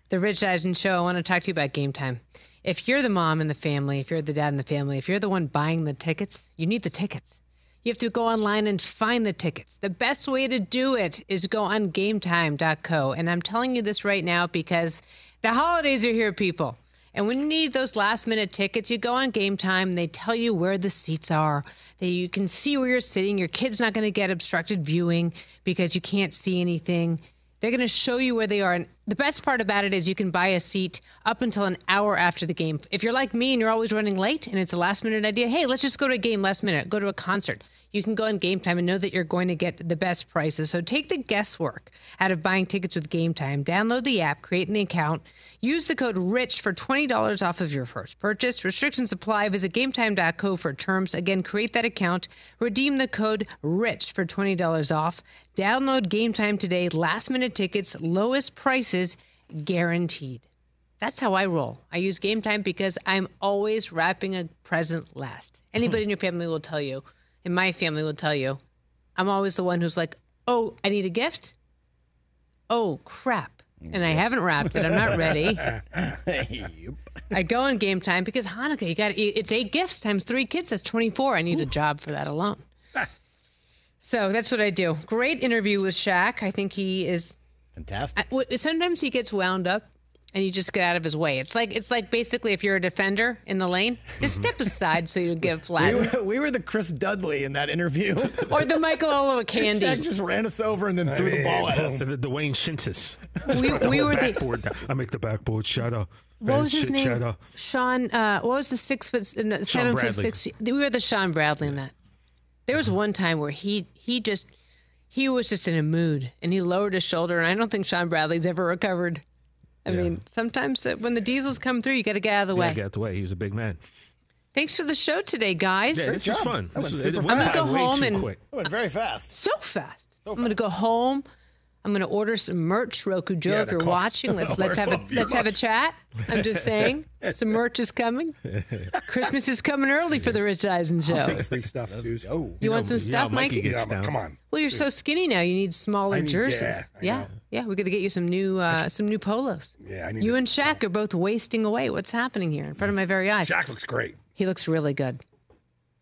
the Rich Eisen Show. I want to talk to you about game time. If you're the mom in the family, if you're the dad in the family, if you're the one buying the tickets, you need the tickets. You have to go online and find the tickets. The best way to do it is go on gametime.co. And I'm telling you this right now because the holidays are here, people. And when you need those last minute tickets, you go on Game Time they tell you where the seats are. That you can see where you're sitting. Your kid's not going to get obstructed viewing because you can't see anything. They're going to show you where they are. And the best part about it is you can buy a seat up until an hour after the game. If you're like me and you're always running late and it's a last minute idea, hey, let's just go to a game last minute, go to a concert. You can go on Game Time and know that you're going to get the best prices. So take the guesswork out of buying tickets with Game Time. Download the app, create an account, use the code RICH for $20 off of your first purchase. Restrictions apply. Visit gametime.co for terms. Again, create that account, redeem the code RICH for $20 off. Download Game Time today. Last minute tickets, lowest prices guaranteed. That's how I roll. I use Game Time because I'm always wrapping a present last. Anybody in your family will tell you, and my family will tell you, I'm always the one who's like, oh, I need a gift? Oh, crap. And I haven't wrapped it. I'm not ready. I go on game time because Hanukkah, you got it's eight gifts times three kids. That's 24. I need a job for that alone. Ah. So that's what I do. Great interview with Shaq. I think he is fantastic. sometimes he gets wound up and you just get out of his way. It's like it's like basically if you're a defender in the lane, just step aside so you don't get We flat. were, we were the Chris Dudley in that interview. or the Michael Oloa Shaq candy. just ran us over and then threw the ball at us. The Dwayne Schintzius. We- Just put the we whole were the- backboard down. I make the backboard shatter. What was his name? shatter. Sean. Uh, what was the six foot, uh, no, seven foot six? We were the Shawn Bradley in that. There was one time where he he just he was just in a mood and he lowered his shoulder, and I don't think Shawn Bradley's ever recovered. I mean, sometimes that when the diesels come through, you got to get out of the Yeah, way. get out the way. He was a big man. Thanks for the show today, guys. Yeah, this was fun. That This was, super it I'm gonna go home and quick. It went very fast. so fast. I'm gonna go home. I'm gonna order some merch, Roku Joe. Yeah, if you're coffee- watching, let's let's have a let's have a chat. I'm just saying, some merch is coming. Christmas is coming early for the Rich Eisen show. I'll take free stuff, Suze. Oh, You want some stuff, Mikey? Yeah, come on. Well, you're so skinny now. You need smaller I need- jerseys. yeah, I yeah, yeah. We got to get you some new uh, some new polos. Yeah, I need You to- and Shaq are both wasting away. What's happening here in front of my very eyes? Shaq looks great. He looks really good,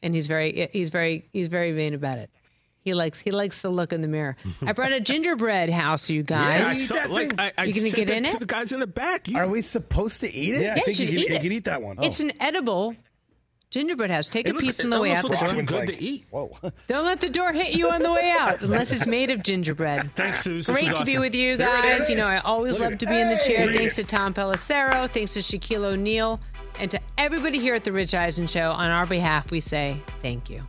and he's very he's very he's very vain about it. He likes he likes the look in the mirror. I brought a gingerbread house, you guys. Yeah, I guys. saw, like, I, I You gonna sent get that in to it? the guys in the back. You, Are we supposed to eat it? Yeah, I Yeah, think you you can, eat you can eat that one. It's an edible gingerbread house. Take it a looks- piece on the way out. looks too good like- to eat. Whoa. Don't let the door hit you on the way out unless it's made of gingerbread. Thanks, Suze. This Great was to be with you guys. You know, I always Look love at to it. be in the chair. Hey. Thanks to Tom Pelissero. Thanks to Shaquille O'Neal. And to everybody here at The Rich Eisen Show, on our behalf, we say thank you.